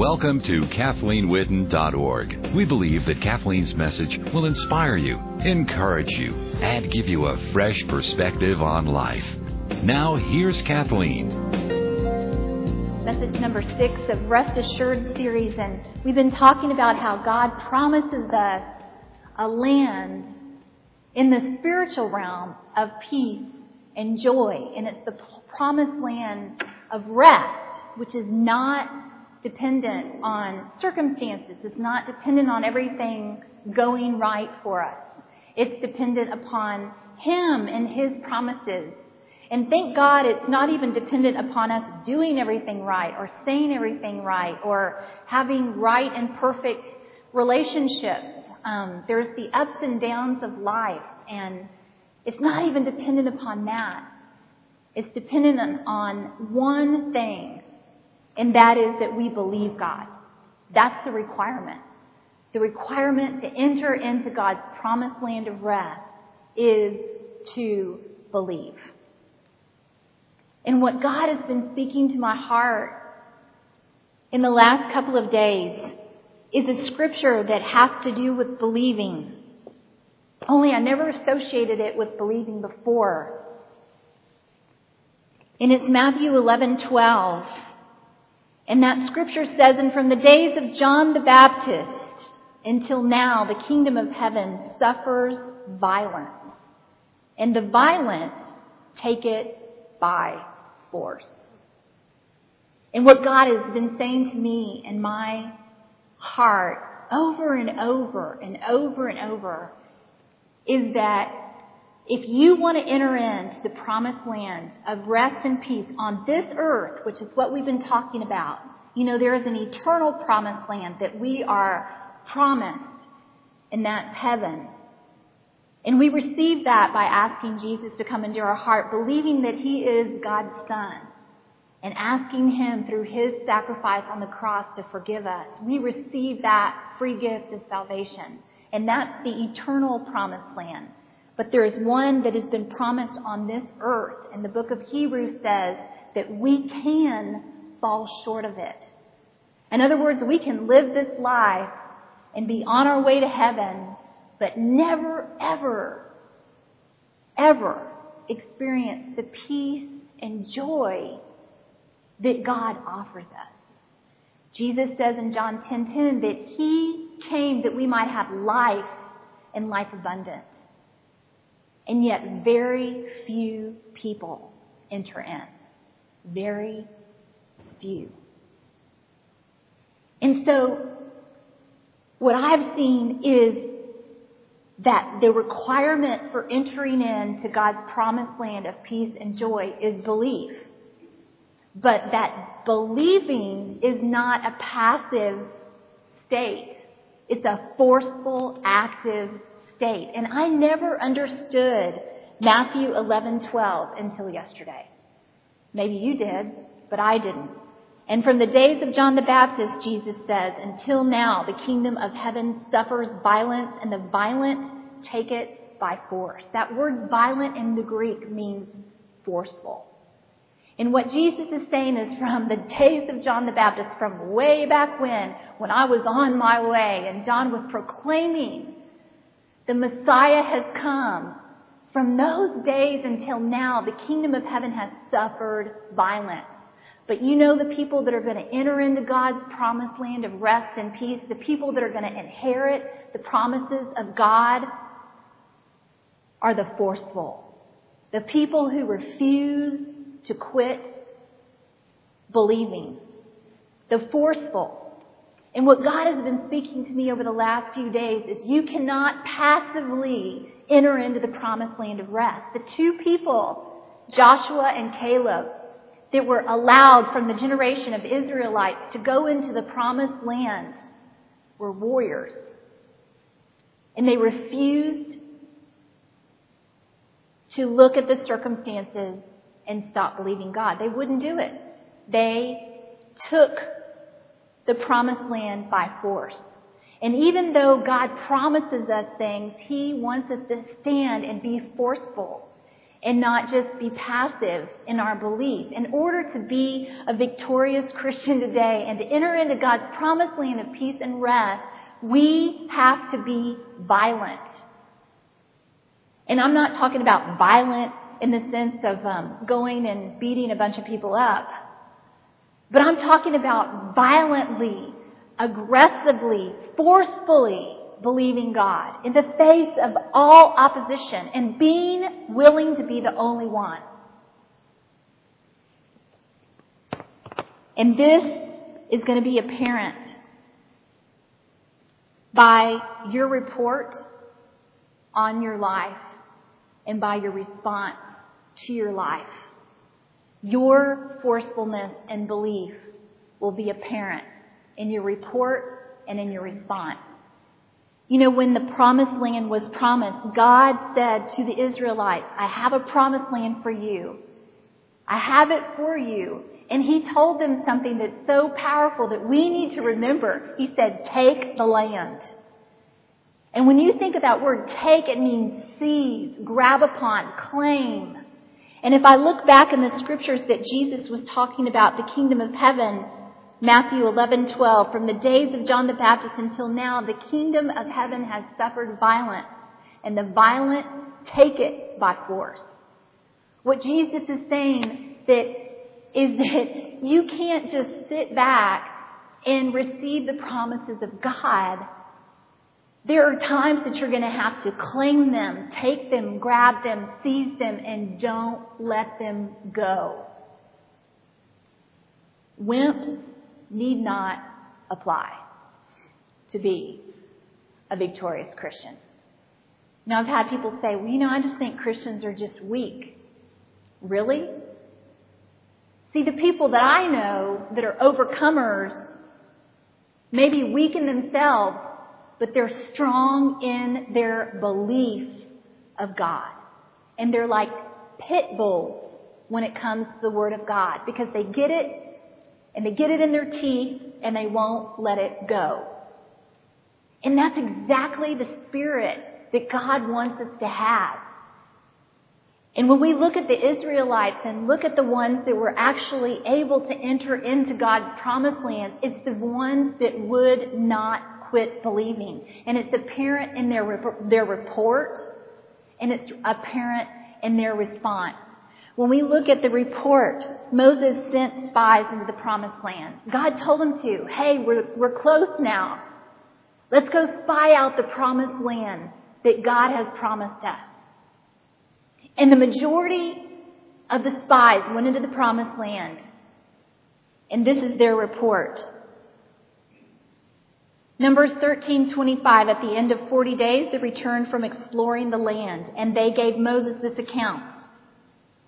Welcome to KathleenWitten.org. We believe that Kathleen's message will inspire you, encourage you, and give you a fresh perspective on life. Now, here's Kathleen. Message number six of Rest Assured series, and we've been talking about how God promises us a land in the spiritual realm of peace and joy, and it's the promised land of rest, which is not dependent on circumstances. It's not dependent on everything going right for us. It's dependent upon Him and His promises. And thank God it's not even dependent upon us doing everything right or saying everything right or having right and perfect relationships. Um, there's the ups and downs of life, and it's not even dependent upon that. It's dependent on, on one thing, and that is that we believe God. That's the requirement. The requirement to enter into God's promised land of rest is to believe. And what God has been speaking to my heart in the last couple of days is a scripture that has to do with believing. Only I never associated it with believing before. And it's Matthew 11:12. And that scripture says, "And from the days of John the Baptist until now, the kingdom of heaven suffers violence, and the violent take it by force." And what God has been saying to me in my heart over and over and over and over is that if you want to enter into the promised land of rest and peace on this earth, which is what we've been talking about, you know, there is an eternal promised land that we are promised, and that's heaven. And we receive that by asking Jesus to come into our heart, believing that He is God's Son, and asking Him through His sacrifice on the cross to forgive us. We receive that free gift of salvation. And that's the eternal promised land. But there is one that has been promised on this earth. And the book of Hebrews says that we can fall short of it. In other words, we can live this life and be on our way to heaven, but never, ever, ever experience the peace and joy that God offers us. Jesus says in John 10:10 10, 10, that he came that we might have life and life abundant. And yet very few people enter in. Very few. And so what I've seen is that the requirement for entering into God's promised land of peace and joy is belief. But that believing is not a passive state. It's a forceful, active state. And I never understood Matthew 11:12 until yesterday. Maybe you did, but I didn't. And from the days of John the Baptist, Jesus says, until now, the kingdom of heaven suffers violence, and the violent take it by force. That word violent in the Greek means forceful. And what Jesus is saying is from the days of John the Baptist, from way back when, when I was on my way and John was proclaiming the Messiah has come. From those days until now, the kingdom of heaven has suffered violence. But you know the people that are going to enter into God's promised land of rest and peace, the people that are going to inherit the promises of God are the forceful. The people who refuse to quit believing. The forceful. And what God has been speaking to me over the last few days is you cannot passively enter into the promised land of rest. The two people, Joshua and Caleb, that were allowed from the generation of Israelites to go into the promised land were warriors. And they refused to look at the circumstances and stop believing God. They wouldn't do it. They took the promised land by force. And even though God promises us things, He wants us to stand and be forceful and not just be passive in our belief. In order to be a victorious Christian today and to enter into God's promised land of peace and rest, we have to be violent. And I'm not talking about violent in the sense of um, going and beating a bunch of people up, but I'm talking about violently, aggressively, forcefully believing God in the face of all opposition and being willing to be the only one. And this is going to be apparent by your report on your life and by your response to your life. Your forcefulness and belief will be apparent in your report and in your response. You know, when the promised land was promised, God said to the Israelites, I have a promised land for you. I have it for you. And he told them something that's so powerful that we need to remember. He said, take the land. And when you think of that word take, it means seize, grab upon, claim. And if I look back in the scriptures that Jesus was talking about the kingdom of heaven, Matthew 11:12 from the days of John the Baptist until now the kingdom of heaven has suffered violence and the violent take it by force. What Jesus is saying that is that you can't just sit back and receive the promises of God. There are times that you're going to have to claim them, take them, grab them, seize them, and don't let them go. Wimps need not apply to be a victorious Christian. Now, I've had people say, well, you know, I just think Christians are just weak. Really? See, the people that I know that are overcomers may be weak in themselves, but they're strong in their belief of God. And they're like pit bulls when it comes to the Word of God because they get it and they get it in their teeth and they won't let it go. And that's exactly the spirit that God wants us to have. And when we look at the Israelites and look at the ones that were actually able to enter into God's promised land, it's the ones that would not quit believing. And it's apparent in their, their report and it's apparent in their response. When we look at the report, Moses sent spies into the promised land. God told him to. Hey, we're, we're close now. Let's go spy out the promised land that God has promised us. And the majority of the spies went into the promised land. And this is their report. Numbers 13:25 at the end of 40 days they returned from exploring the land and they gave Moses this account.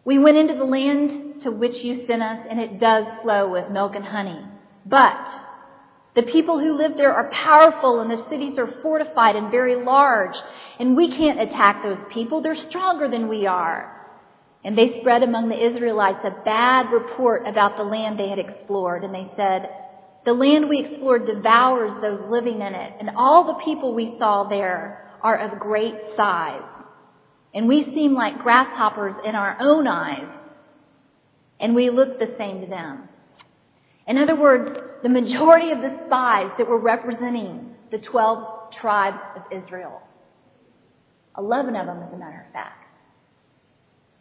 We went into the land to which you sent us, and it does flow with milk and honey. But the people who live there are powerful, and the cities are fortified and very large, and we can't attack those people. They're stronger than we are. And they spread among the Israelites a bad report about the land they had explored, and they said, The land we explored devours those living in it, and all the people we saw there are of great size. And we seem like grasshoppers in our own eyes. And we look the same to them. In other words, the majority of the spies that were representing the 12 tribes of Israel, 11 of them, as a matter of fact,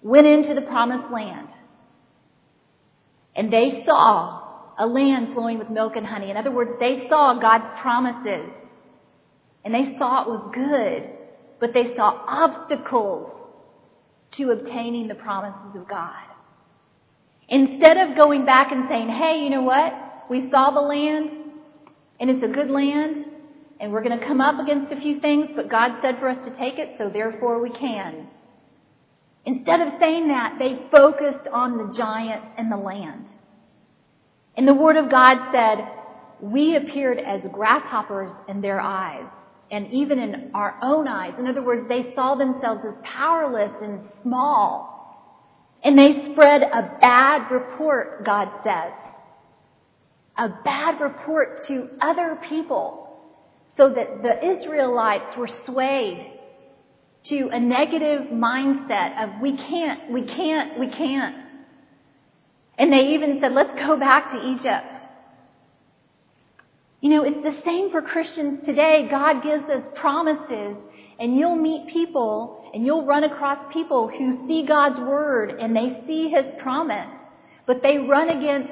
went into the promised land. And they saw a land flowing with milk and honey. In other words, they saw God's promises. And they saw it was good but they saw obstacles to obtaining the promises of God. Instead of going back and saying, hey, you know what? We saw the land and it's a good land and we're going to come up against a few things, but God said for us to take it, so therefore we can. Instead of saying that, they focused on the giant and the land. And the Word of God said, we appeared as grasshoppers in their eyes and even in our own eyes. In other words, they saw themselves as powerless and small. And they spread a bad report, God says. A bad report to other people so that the Israelites were swayed to a negative mindset of we can't, we can't, we can't. And they even said, let's go back to Egypt. You know, it's the same for Christians today. God gives us promises and you'll meet people and you'll run across people who see God's word and they see his promise, but they run against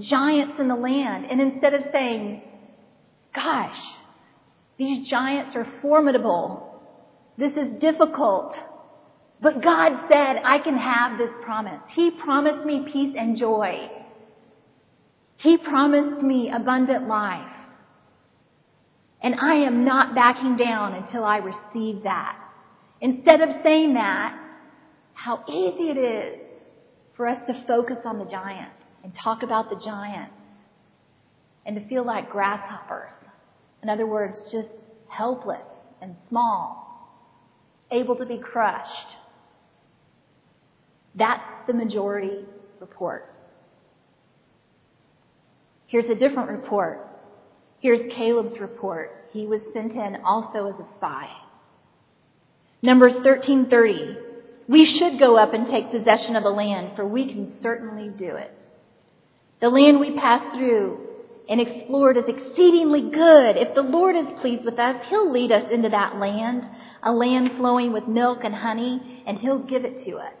giants in the land. And instead of saying, gosh, these giants are formidable. This is difficult. But God said, I can have this promise. He promised me peace and joy. He promised me abundant life. And I am not backing down until I receive that. Instead of saying that, how easy it is for us to focus on the giant and talk about the giant and to feel like grasshoppers. In other words, just helpless and small, able to be crushed. That's the majority report. Here's a different report. Here's Caleb's report. He was sent in also as a spy. Numbers 13:30. We should go up and take possession of the land, for we can certainly do it. The land we passed through and explored is exceedingly good. If the Lord is pleased with us, He'll lead us into that land, a land flowing with milk and honey, and He'll give it to us.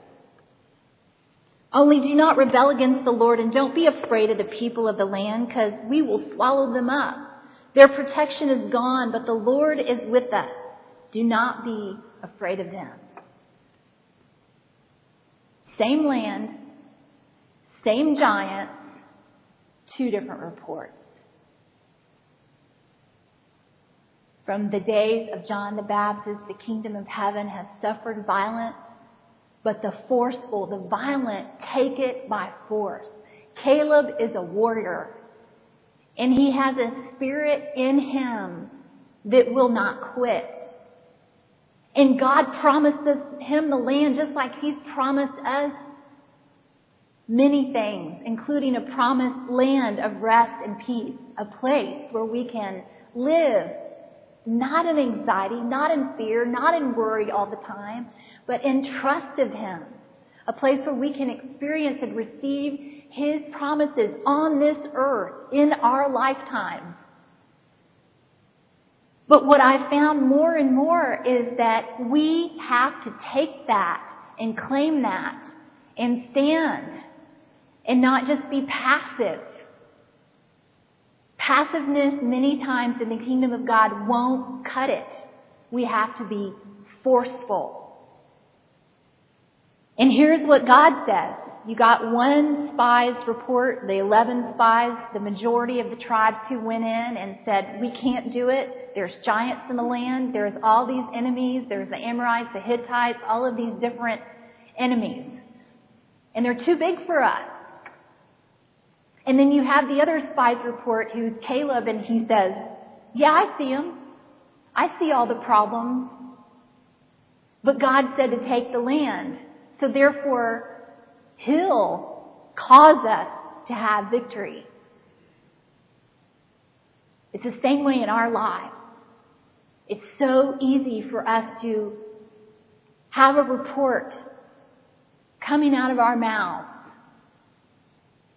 Only do not rebel against the Lord and don't be afraid of the people of the land, because we will swallow them up. Their protection is gone, but the Lord is with us. Do not be afraid of them. Same land, same giant, two different reports. From the days of John the Baptist, the kingdom of heaven has suffered violence, but the forceful, the violent take it by force. Caleb is a warrior, and he has a spirit in him that will not quit. And God promises him the land just like he's promised us many things, including a promised land of rest and peace, a place where we can live not in anxiety, not in fear, not in worry all the time, but in trust of Him. A place where we can experience and receive His promises on this earth in our lifetime. But what I've found more and more is that we have to take that and claim that and stand and not just be passive. Passiveness many times in the kingdom of God won't cut it. We have to be forceful. And here's what God says. You got one spy's report, the 11 spies, the majority of the tribes who went in and said, we can't do it. There's giants in the land. There's all these enemies. There's the Amorites, the Hittites, all of these different enemies. And they're too big for us. And then you have the other spy's report who's Caleb and he says, yeah, I see them. I see all the problems. But God said to take the land. So therefore, He'll cause us to have victory. It's the same way in our lives. It's so easy for us to have a report coming out of our mouths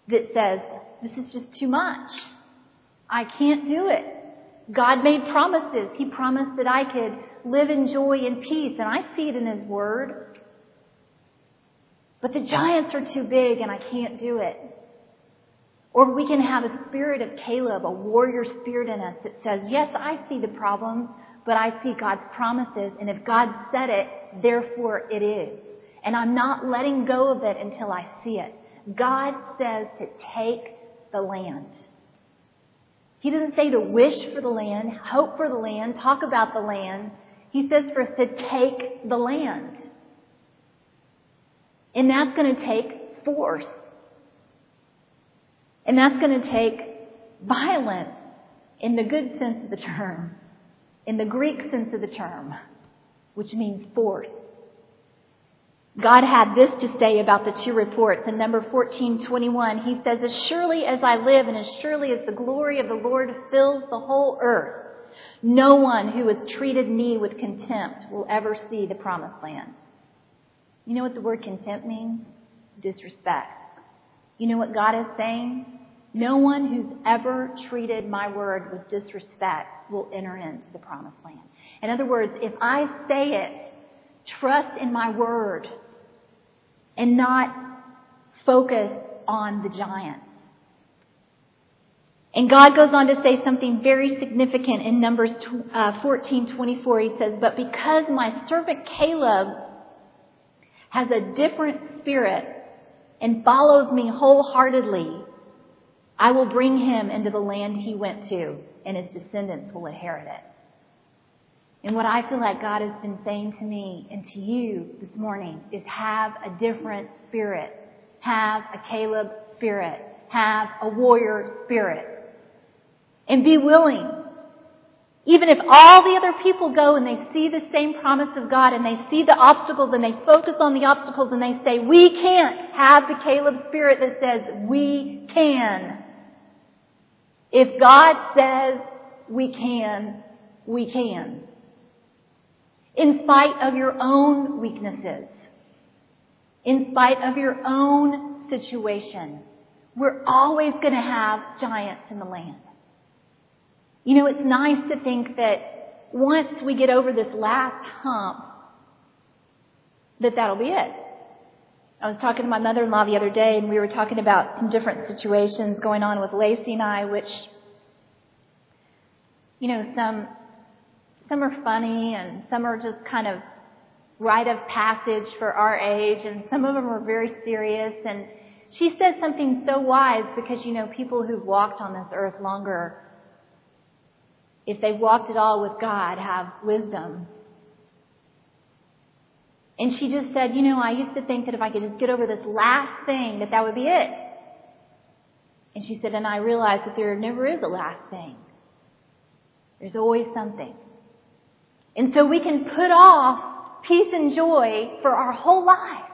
that says, this is just too much. I can't do it. God made promises. He promised that I could live in joy and peace, and I see it in His Word. But the giants are too big, and I can't do it. Or we can have a spirit of Caleb, a warrior spirit in us that says, yes, I see the problems, but I see God's promises, and if God said it, therefore it is. And I'm not letting go of it until I see it. God says to take the land. He doesn't say to wish for the land, hope for the land, talk about the land. He says for us to take the land. And that's going to take force. And that's going to take violence in the good sense of the term, in the Greek sense of the term, which means force. God had this to say about the two reports. In number 1421, he says, As surely as I live and as surely as the glory of the Lord fills the whole earth, No one who has treated me with contempt will ever see the promised land. You know what the word contempt means? Disrespect. You know what God is saying? No one who's ever treated my word with disrespect will enter into the promised land. In other words, if I say it, trust in my word and not focus on the giant. And God goes on to say something very significant in Numbers uh, 14, 24. He says, But because my servant Caleb has a different spirit and follows me wholeheartedly, I will bring him into the land he went to, and his descendants will inherit it. And what I feel like God has been saying to me and to you this morning is have a different spirit. Have a Caleb spirit. Have a warrior spirit. And be willing. Even if all the other people go and they see the same promise of God and they see the obstacles and they focus on the obstacles and they say, we can't have the Caleb spirit that says, we can. If God says we can, we can. In spite of your own weaknesses, in spite of your own situation, we're always going to have giants in the land. You know, it's nice to think that once we get over this last hump, that that'll be it. I was talking to my mother-in-law the other day, and we were talking about some different situations going on with Lacey and I, which, you know, some some are funny, and some are just kind of rite of passage for our age, and some of them are very serious. And she said something so wise because, you know, people who've walked on this earth longer, if they've walked at all with God, have wisdom and she just said, you know, I used to think that if I could just get over this last thing, that that would be it. And she said, and I realized that there never is a last thing. There's always something. And so we can put off peace and joy for our whole life.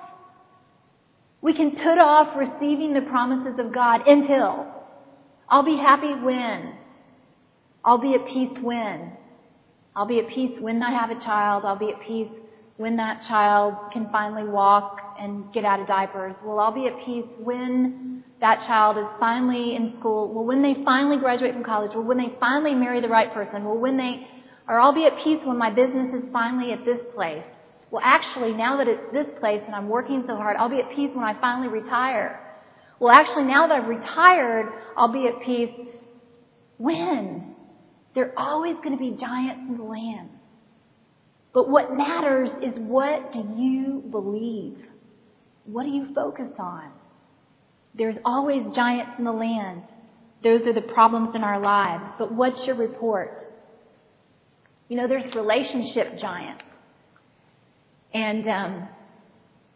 We can put off receiving the promises of God until I'll be happy when. I'll be at peace when. I'll be at peace when I have a child. I'll be at peace when that child can finally walk and get out of diapers. We'll all be at peace when that child is finally in school. Well, when they finally graduate from college. Well, when they finally marry the right person. Well, when they, or I'll be at peace when my business is finally at this place. Well, actually, now that it's this place and I'm working so hard, I'll be at peace when I finally retire. Well, actually, now that I've retired, I'll be at peace when? There are always going to be giants in the land. But what matters is what do you believe? What do you focus on? There's always giants in the land. Those are the problems in our lives. But what's your report? You know, there's relationship giants. And um,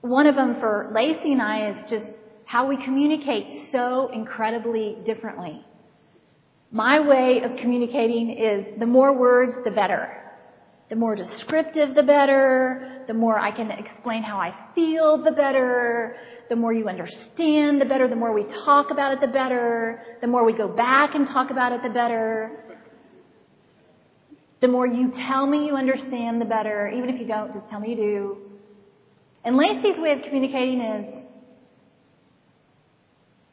one of them for Lacey and I is just how we communicate so incredibly differently. My way of communicating is the more words, the better. The more descriptive, the better. The more I can explain how I feel, the better. The more you understand, the better. The more we talk about it, the better. The more we go back and talk about it, the better. The more you tell me you understand, the better. Even if you don't, just tell me you do. And Lacey's way of communicating is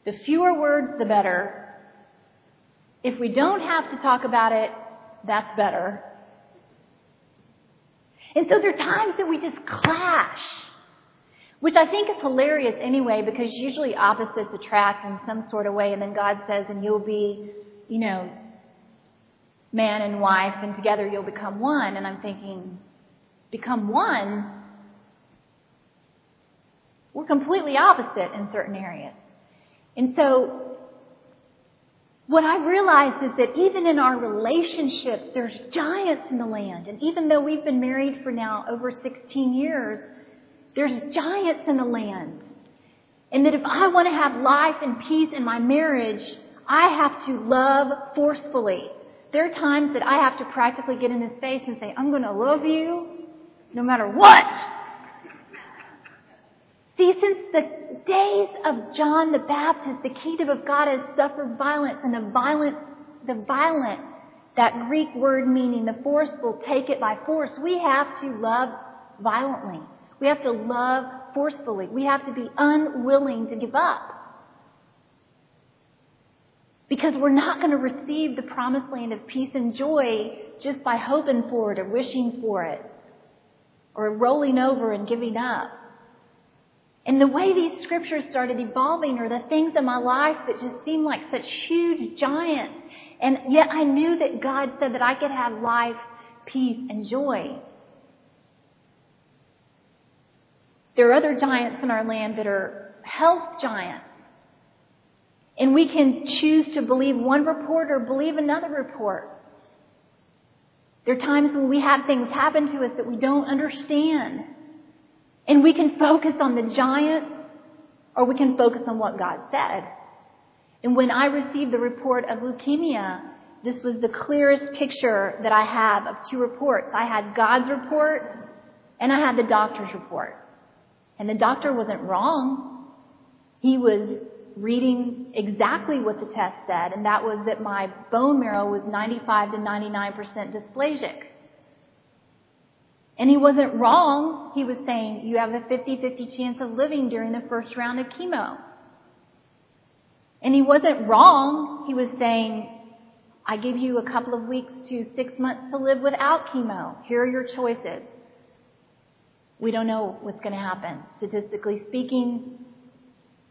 the fewer words, the better. If we don't have to talk about it, that's better. And so there are times that we just clash, which I think is hilarious anyway, because usually opposites attract in some sort of way, and then God says, and you'll be, you know, man and wife, and together you'll become one. And I'm thinking, become one? We're completely opposite in certain areas. And so what I realized is that even in our relationships, there's giants in the land. And even though we've been married for now over 16 years, there's giants in the land. And that if I want to have life and peace in my marriage, I have to love forcefully. There are times that I have to practically get in his face and say, I'm going to love you no matter what. See, since the days of John the Baptist, the kingdom of God has suffered violence, and the violent, the violent that Greek word meaning the forceful, take it by force. We have to love violently. We have to love forcefully. We have to be unwilling to give up. Because we're not going to receive the promised land of peace and joy just by hoping for it or wishing for it or rolling over and giving up. And the way these scriptures started evolving are the things in my life that just seemed like such huge giants. And yet I knew that God said that I could have life, peace, and joy. There are other giants in our land that are health giants. And we can choose to believe one report or believe another report. There are times when we have things happen to us that we don't understand. And we can focus on the giant or we can focus on what God said. And when I received the report of leukemia, this was the clearest picture that I have of two reports. I had God's report and I had the doctor's report. And the doctor wasn't wrong. He was reading exactly what the test said, and that was that my bone marrow was 95 to 99% dysplastic. And he wasn't wrong. He was saying you have a 50-50 chance of living during the first round of chemo. And he wasn't wrong. He was saying, I give you a couple of weeks to six months to live without chemo. Here are your choices. We don't know what's going to happen. Statistically speaking,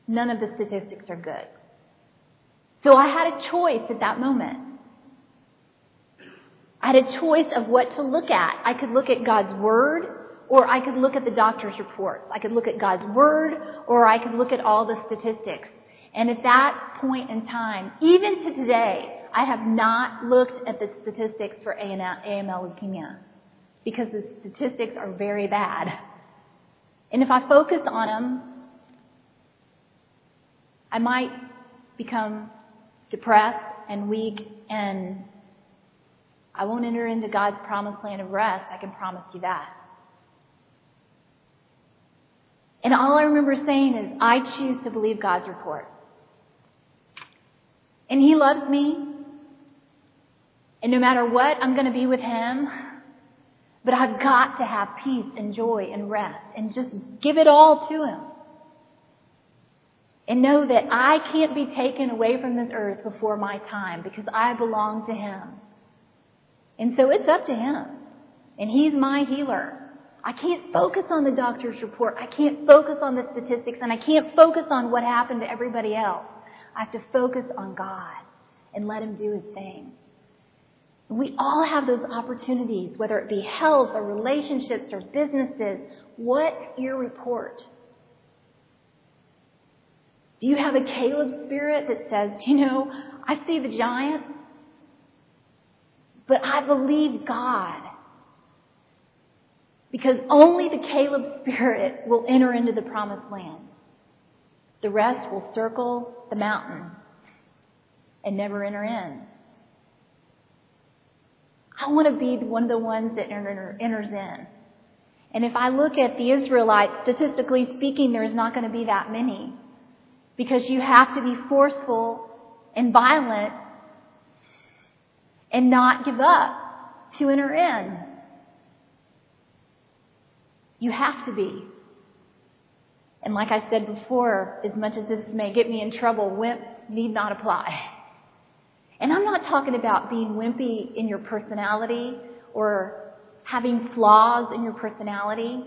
none of the statistics are good. So I had a choice at that moment. I had a choice of what to look at. I could look at God's Word, or I could look at the doctor's reports. I could look at God's Word, or I could look at all the statistics. And at that point in time, even to today, I have not looked at the statistics for AML leukemia because the statistics are very bad. And if I focus on them, I might become depressed and weak and I won't enter into God's promised land of rest. I can promise you that. And all I remember saying is, I choose to believe God's report. And He loves me. And no matter what, I'm going to be with Him. But I've got to have peace and joy and rest and just give it all to Him. And know that I can't be taken away from this earth before my time because I belong to Him. And so it's up to Him. And He's my healer. I can't focus on the doctor's report. I can't focus on the statistics and I can't focus on what happened to everybody else. I have to focus on God and let Him do His thing. We all have those opportunities, whether it be health or relationships or businesses. What's your report? Do you have a Caleb spirit that says, you know, I see the giant, but I believe God? Because only the Caleb spirit will enter into the promised land. The rest will circle the mountain and never enter in. I want to be one of the ones that enter, enters in. And if I look at the Israelites, statistically speaking, there's not going to be that many. Because you have to be forceful and violent and not give up to enter in. You have to be. And like I said before, as much as this may get me in trouble, wimp need not apply. And I'm not talking about being wimpy in your personality or having flaws in your personality.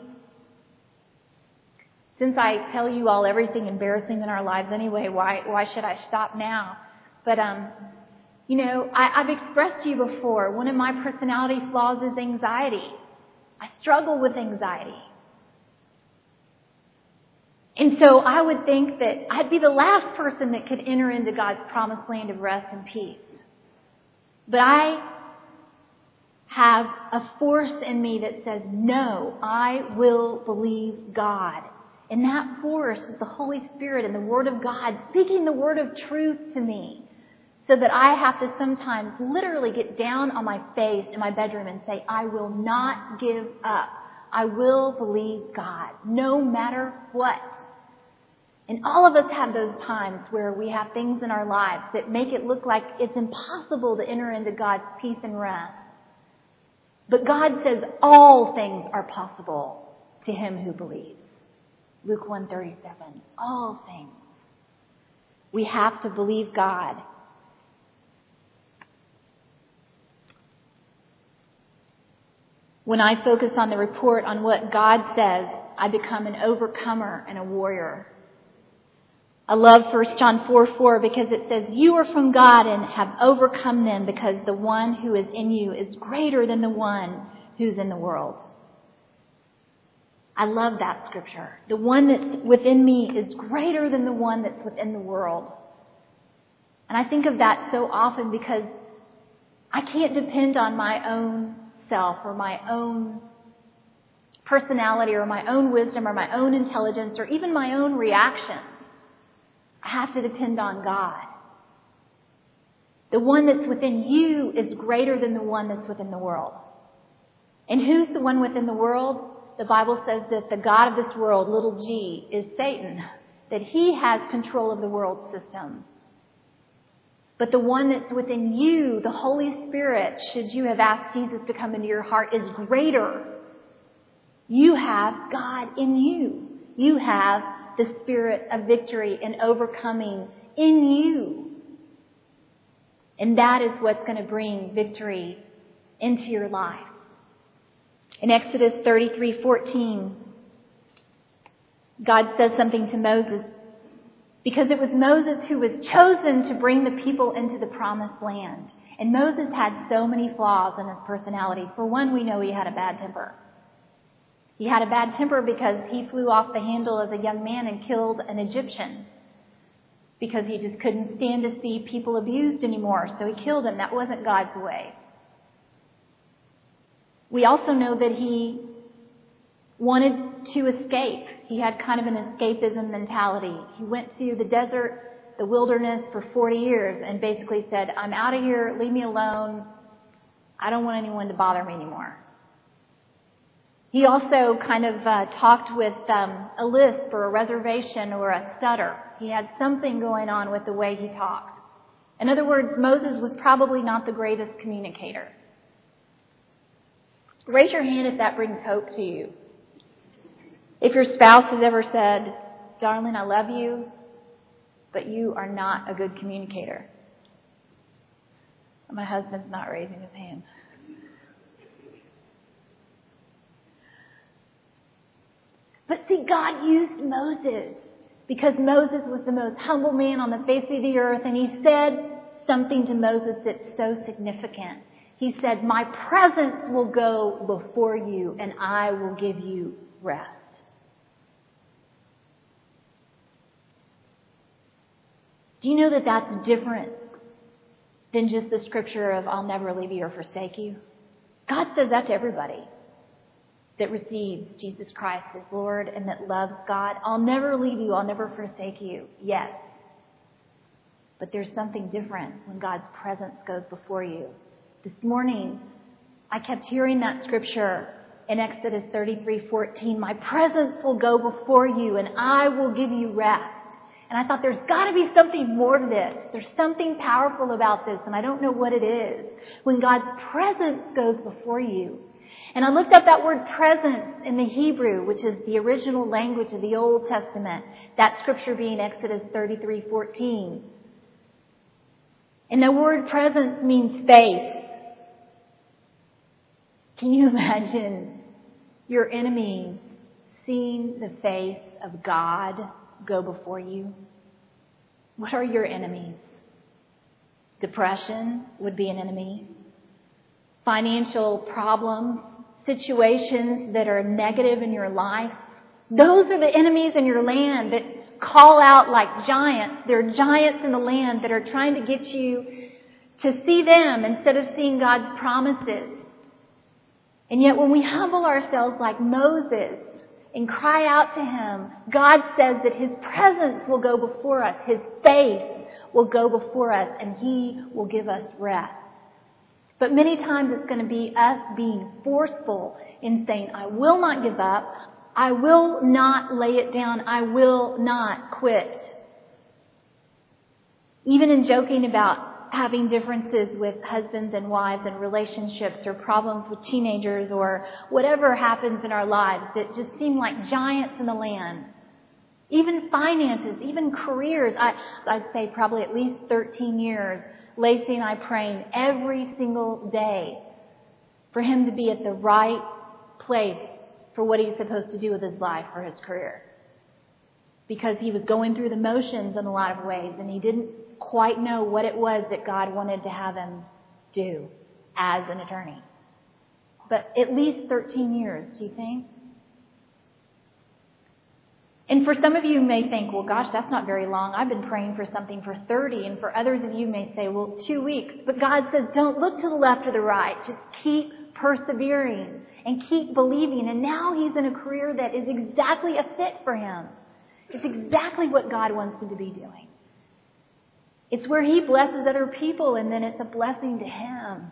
Since I tell you all everything embarrassing in our lives anyway, why, why should I stop now? But, um, you know, I, I've expressed to you before, one of my personality flaws is anxiety. I struggle with anxiety. And so I would think that I'd be the last person that could enter into God's promised land of rest and peace. But I have a force in me that says, no, I will believe God. And that force is the Holy Spirit and the Word of God speaking the word of truth to me. So that I have to sometimes literally get down on my face in my bedroom and say, I will not give up. I will believe God, no matter what. And all of us have those times where we have things in our lives that make it look like it's impossible to enter into God's peace and rest. But God says all things are possible to him who believes. Luke 137. All things. We have to believe God. When I focus on the report on what God says, I become an overcomer and a warrior. I love 1 John 4 4 because it says, You are from God and have overcome them because the one who is in you is greater than the one who's in the world. I love that scripture. The one that's within me is greater than the one that's within the world. And I think of that so often because I can't depend on my own self or my own personality or my own wisdom or my own intelligence or even my own reactions. I have to depend on God. The one that's within you is greater than the one that's within the world. And who's the one within the world? The Bible says that the God of this world, little g, is Satan, that he has control of the world system. But the one that's within you, the Holy Spirit, should you have asked Jesus to come into your heart, is greater. You have God in you. You have the spirit of victory and overcoming in you. And that is what's going to bring victory into your life. In Exodus 33:14, God says something to Moses because it was Moses who was chosen to bring the people into the promised land. And Moses had so many flaws in his personality. For one, we know he had a bad temper. He had a bad temper because he flew off the handle as a young man and killed an Egyptian because he just couldn't stand to see people abused anymore. So he killed him. That wasn't God's way. We also know that he wanted to escape. He had kind of an escapism mentality. He went to the desert, the wilderness for 40 years and basically said, I'm out of here, leave me alone. I don't want anyone to bother me anymore. He also kind of uh, talked with um, a lisp or a reservation or a stutter. He had something going on with the way he talked. In other words, Moses was probably not the greatest communicator. Raise your hand if that brings hope to you. If your spouse has ever said, Darling, I love you, but you are not a good communicator. My husband's not raising his hand. But see, God used Moses because Moses was the most humble man on the face of the earth, and he said something to Moses that's so significant. He said, My presence will go before you, and I will give you rest. Do you know that that's different than just the scripture of, I'll never leave you or forsake you? God says that to everybody that receives Jesus Christ as Lord and that loves God. I'll never leave you. I'll never forsake you. Yes. But there's something different when God's presence goes before you. This morning, I kept hearing that scripture in Exodus 33:14. My presence will go before you and I will give you rest. And I thought there's got to be something more to this. There's something powerful about this and I don't know what it is. When God's presence goes before you, and I looked up that word presence in the Hebrew, which is the original language of the Old Testament, that scripture being Exodus 33:14. And the word presence means face. Can you imagine your enemy seeing the face of God go before you? What are your enemies? Depression would be an enemy. Financial problems, situations that are negative in your life. Those are the enemies in your land that call out like giants. There are giants in the land that are trying to get you to see them instead of seeing God's promises. And yet when we humble ourselves like Moses and cry out to Him, God says that His presence will go before us. His face will go before us and He will give us rest. But many times it's going to be us being forceful in saying, I will not give up. I will not lay it down. I will not quit. Even in joking about having differences with husbands and wives and relationships or problems with teenagers or whatever happens in our lives that just seem like giants in the land. Even finances, even careers. I, I'd say probably at least 13 years, Lacey and I praying every single day for him to be at the right place for what he's supposed to do with his life or his career. Because he was going through the motions in a lot of ways and he didn't quite know what it was that God wanted to have him do as an attorney. But at least 13 years, do you think? And for some of you may think, well, gosh, that's not very long. I've been praying for something for 30. And for others of you may say, well, two weeks. But God says, don't look to the left or the right. Just keep persevering and keep believing. And now he's in a career that is exactly a fit for him. It's exactly what God wants him to be doing. It's where he blesses other people and then it's a blessing to him.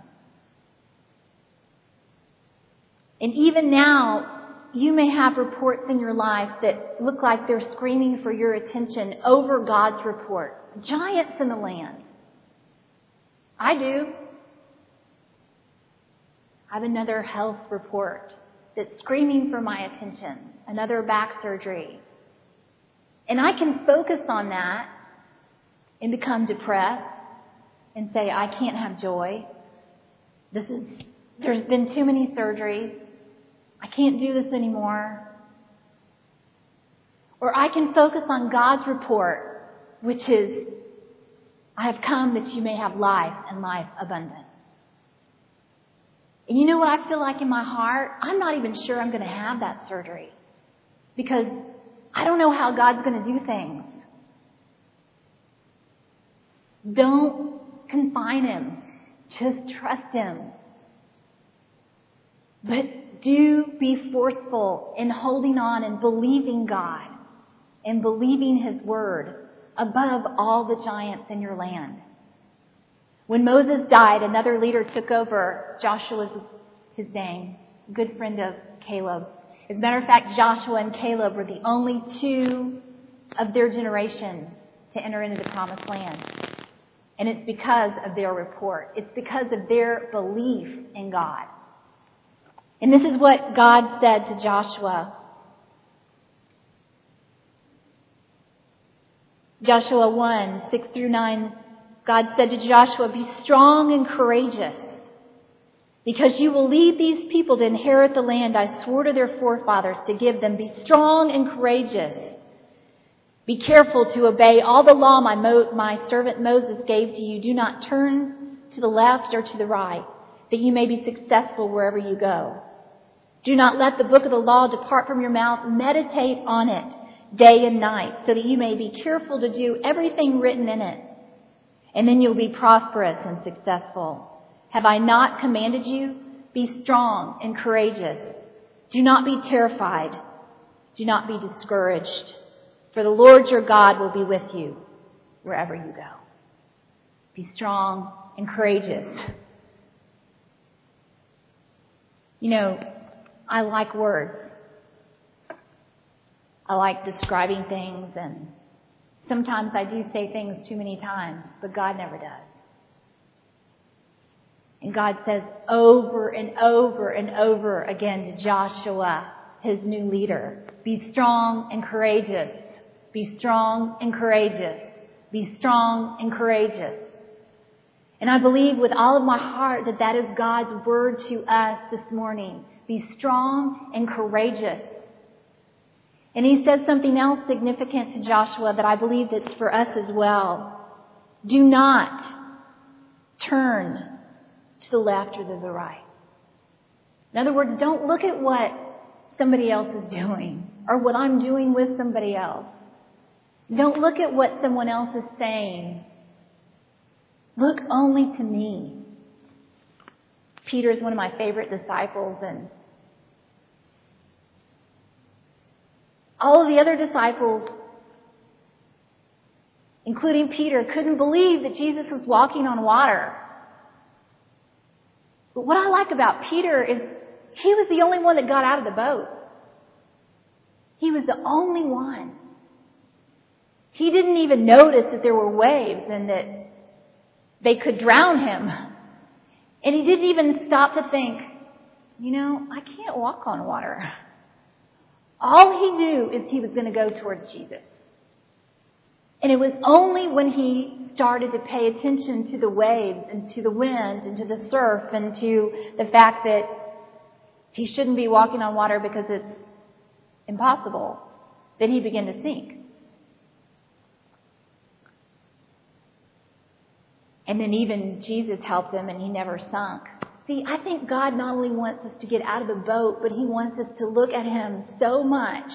And even now, you may have reports in your life that look like they're screaming for your attention over God's report. Giants in the land. I do. I have another health report that's screaming for my attention. Another back surgery. And I can focus on that and become depressed and say, I can't have joy. This is, there's been too many surgeries. I can't do this anymore. Or I can focus on God's report, which is, I have come that you may have life and life abundant. And you know what I feel like in my heart? I'm not even sure I'm going to have that surgery because I don't know how God's going to do things. Don't confine him. Just trust him. But do be forceful in holding on and believing God and believing his word above all the giants in your land. When Moses died, another leader took over. Joshua was his name, good friend of Caleb. As a matter of fact, Joshua and Caleb were the only two of their generation to enter into the promised land. And it's because of their report. It's because of their belief in God. And this is what God said to Joshua. Joshua 1, 6 through 9, God said to Joshua, Be strong and courageous, because you will lead these people to inherit the land I swore to their forefathers to give them. Be strong and courageous. Be careful to obey all the law my, Mo- my servant Moses gave to you. Do not turn to the left or to the right, that you may be successful wherever you go. Do not let the book of the law depart from your mouth. Meditate on it day and night, so that you may be careful to do everything written in it. And then you'll be prosperous and successful. Have I not commanded you? Be strong and courageous. Do not be terrified. Do not be discouraged. For the Lord your God will be with you wherever you go. Be strong and courageous. You know, I like words. I like describing things and sometimes I do say things too many times, but God never does. And God says over and over and over again to Joshua, his new leader, be strong and courageous. Be strong and courageous. Be strong and courageous. And I believe with all of my heart that that is God's word to us this morning. Be strong and courageous. And he says something else significant to Joshua that I believe that's for us as well. Do not turn to the left or to the right. In other words, don't look at what somebody else is doing or what I'm doing with somebody else. Don't look at what someone else is saying. Look only to me. Peter is one of my favorite disciples and all of the other disciples, including Peter, couldn't believe that Jesus was walking on water. But what I like about Peter is he was the only one that got out of the boat. He was the only one. He didn't even notice that there were waves and that they could drown him. And he didn't even stop to think, you know, I can't walk on water. All he knew is he was going to go towards Jesus. And it was only when he started to pay attention to the waves and to the wind and to the surf and to the fact that he shouldn't be walking on water because it's impossible that he began to sink. And then even Jesus helped him and he never sunk. See, I think God not only wants us to get out of the boat, but He wants us to look at Him so much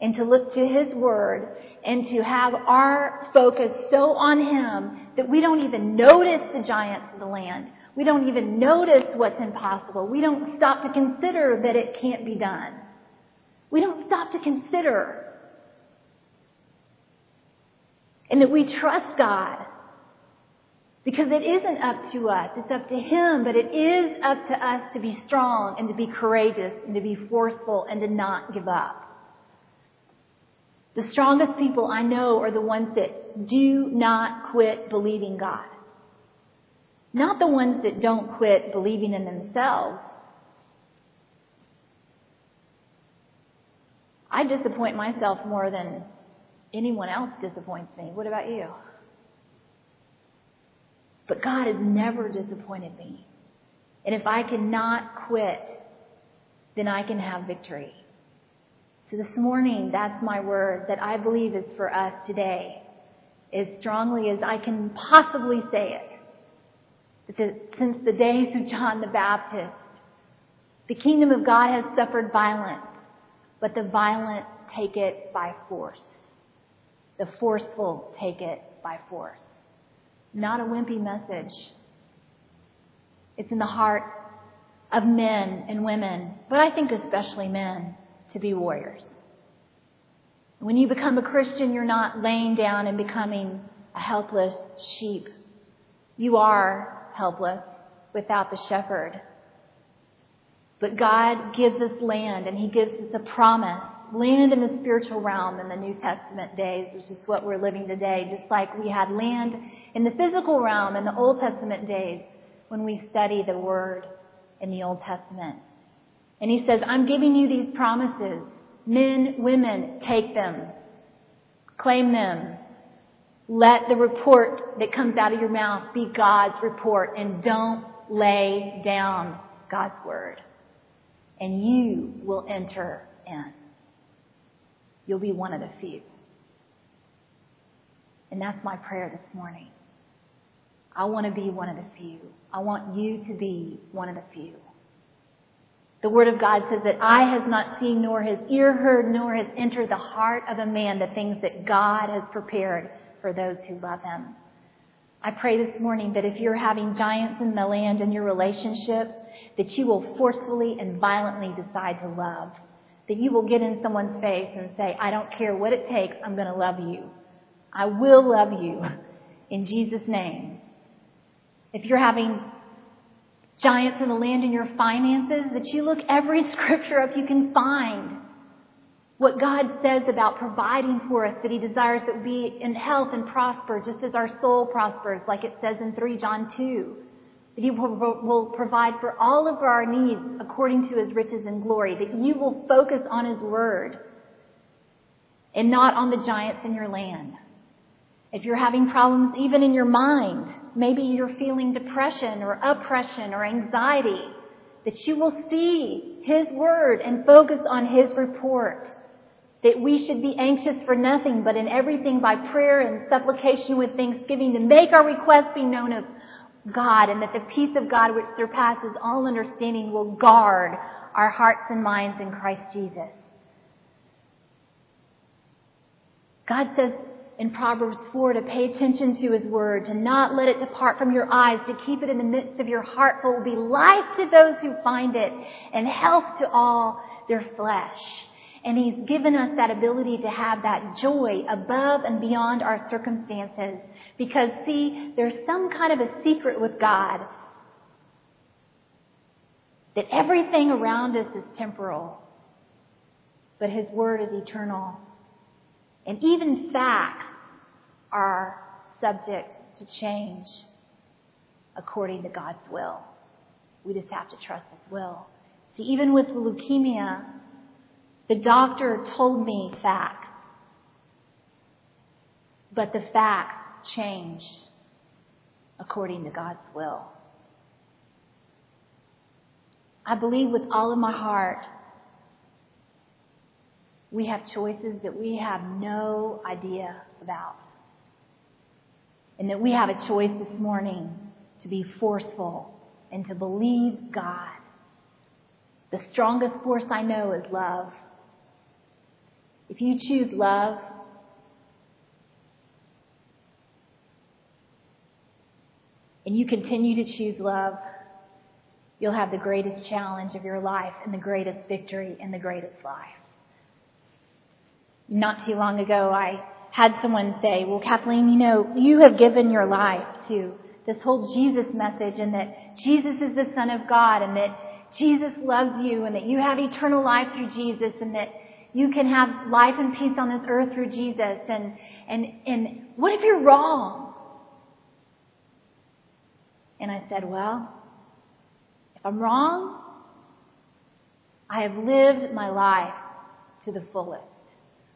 and to look to His Word and to have our focus so on Him that we don't even notice the giants of the land. We don't even notice what's impossible. We don't stop to consider that it can't be done. We don't stop to consider. And that we trust God because it isn't up to us, it's up to Him, but it is up to us to be strong and to be courageous and to be forceful and to not give up. The strongest people I know are the ones that do not quit believing God. Not the ones that don't quit believing in themselves. I disappoint myself more than anyone else disappoints me. What about you? But God has never disappointed me. And if I cannot quit, then I can have victory. So this morning, that's my word that I believe is for us today. As strongly as I can possibly say it. That since the days of John the Baptist, the kingdom of God has suffered violence, but the violent take it by force. The forceful take it by force not a wimpy message. It's in the heart of men and women, but I think especially men, to be warriors. When you become a Christian, you're not laying down and becoming a helpless sheep. You are helpless without the shepherd. But God gives us land and He gives us a promise land in the spiritual realm in the New Testament days, which is what we're living today, just like we had land in the physical realm in the Old Testament days when we study the Word in the Old Testament. And he says, I'm giving you these promises. Men, women, take them. Claim them. Let the report that comes out of your mouth be God's report and don't lay down God's word. And you will enter in you'll be one of the few. And that's my prayer this morning. I want to be one of the few. I want you to be one of the few. The Word of God says that eye has not seen, nor has ear heard, nor has entered the heart of a man the things that God has prepared for those who love Him. I pray this morning that if you're having giants in the land in your relationships, that you will forcefully and violently decide to love that you will get in someone's face and say, I don't care what it takes, I'm going to love you. I will love you in Jesus' name. If you're having giants in the land in your finances, that you look every scripture up you can find. What God says about providing for us, that He desires that we be in health and prosper, just as our soul prospers, like it says in 3 John 2 that He will provide for all of our needs according to His riches and glory, that you will focus on His Word and not on the giants in your land. If you're having problems even in your mind, maybe you're feeling depression or oppression or anxiety, that you will see His Word and focus on His report. That we should be anxious for nothing, but in everything by prayer and supplication with thanksgiving to make our requests be known of God and that the peace of God which surpasses all understanding will guard our hearts and minds in Christ Jesus. God says in Proverbs 4 to pay attention to His Word, to not let it depart from your eyes, to keep it in the midst of your heart, for it will be life to those who find it and health to all their flesh. And He's given us that ability to have that joy above and beyond our circumstances. Because see, there's some kind of a secret with God that everything around us is temporal. but His Word is eternal. And even facts are subject to change according to God's will. We just have to trust His will. See, even with leukemia, the doctor told me facts, but the facts changed according to God's will. I believe with all of my heart we have choices that we have no idea about. And that we have a choice this morning to be forceful and to believe God. The strongest force I know is love. If you choose love, and you continue to choose love, you'll have the greatest challenge of your life and the greatest victory in the greatest life. Not too long ago, I had someone say, Well, Kathleen, you know, you have given your life to this whole Jesus message and that Jesus is the Son of God and that Jesus loves you and that you have eternal life through Jesus and that you can have life and peace on this earth through Jesus. And, and, and what if you're wrong? And I said, Well, if I'm wrong, I have lived my life to the fullest.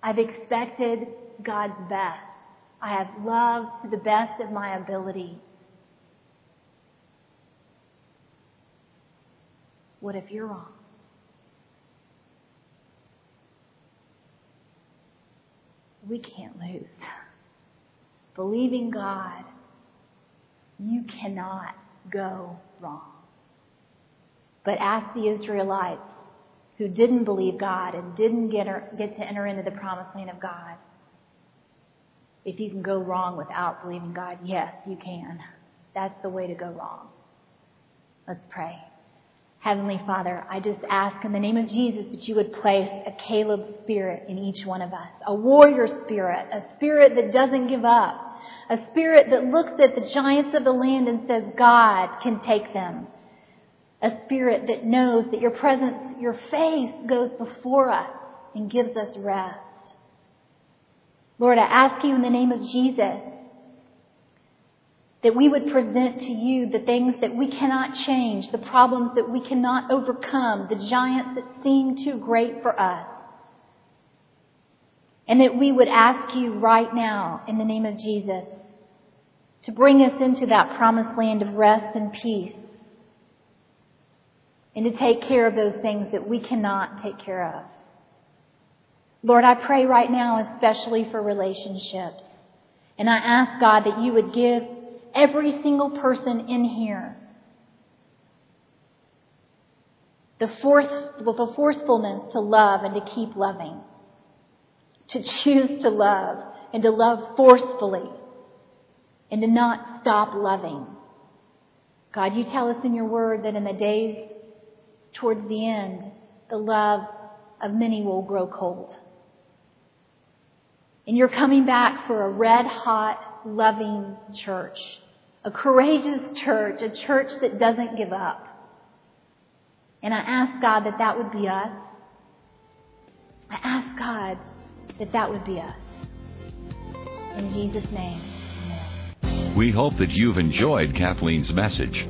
I've expected God's best. I have loved to the best of my ability. What if you're wrong? We can't lose. Believing God, you cannot go wrong. But ask the Israelites who didn't believe God and didn't get, get to enter into the promised land of God. If you can go wrong without believing God, yes, you can. That's the way to go wrong. Let's pray. Heavenly Father, I just ask in the name of Jesus that you would place a Caleb spirit in each one of us, a warrior spirit, a spirit that doesn't give up, a spirit that looks at the giants of the land and says, God can take them a spirit that knows that your presence, your face goes before us and gives us rest. Lord, I ask you in the name of Jesus that we would present to you the things that we cannot change, the problems that we cannot overcome, the giants that seem too great for us. And that we would ask you right now in the name of Jesus to bring us into that promised land of rest and peace and to take care of those things that we cannot take care of. Lord, I pray right now, especially for relationships. And I ask God that you would give every single person in here the, force, the forcefulness to love and to keep loving, to choose to love and to love forcefully and to not stop loving. God, you tell us in your word that in the days towards the end, the love of many will grow cold. And you're coming back for a red hot, loving church. A courageous church, a church that doesn't give up. And I ask God that that would be us. I ask God that that would be us. In Jesus' name. We hope that you've enjoyed Kathleen's message.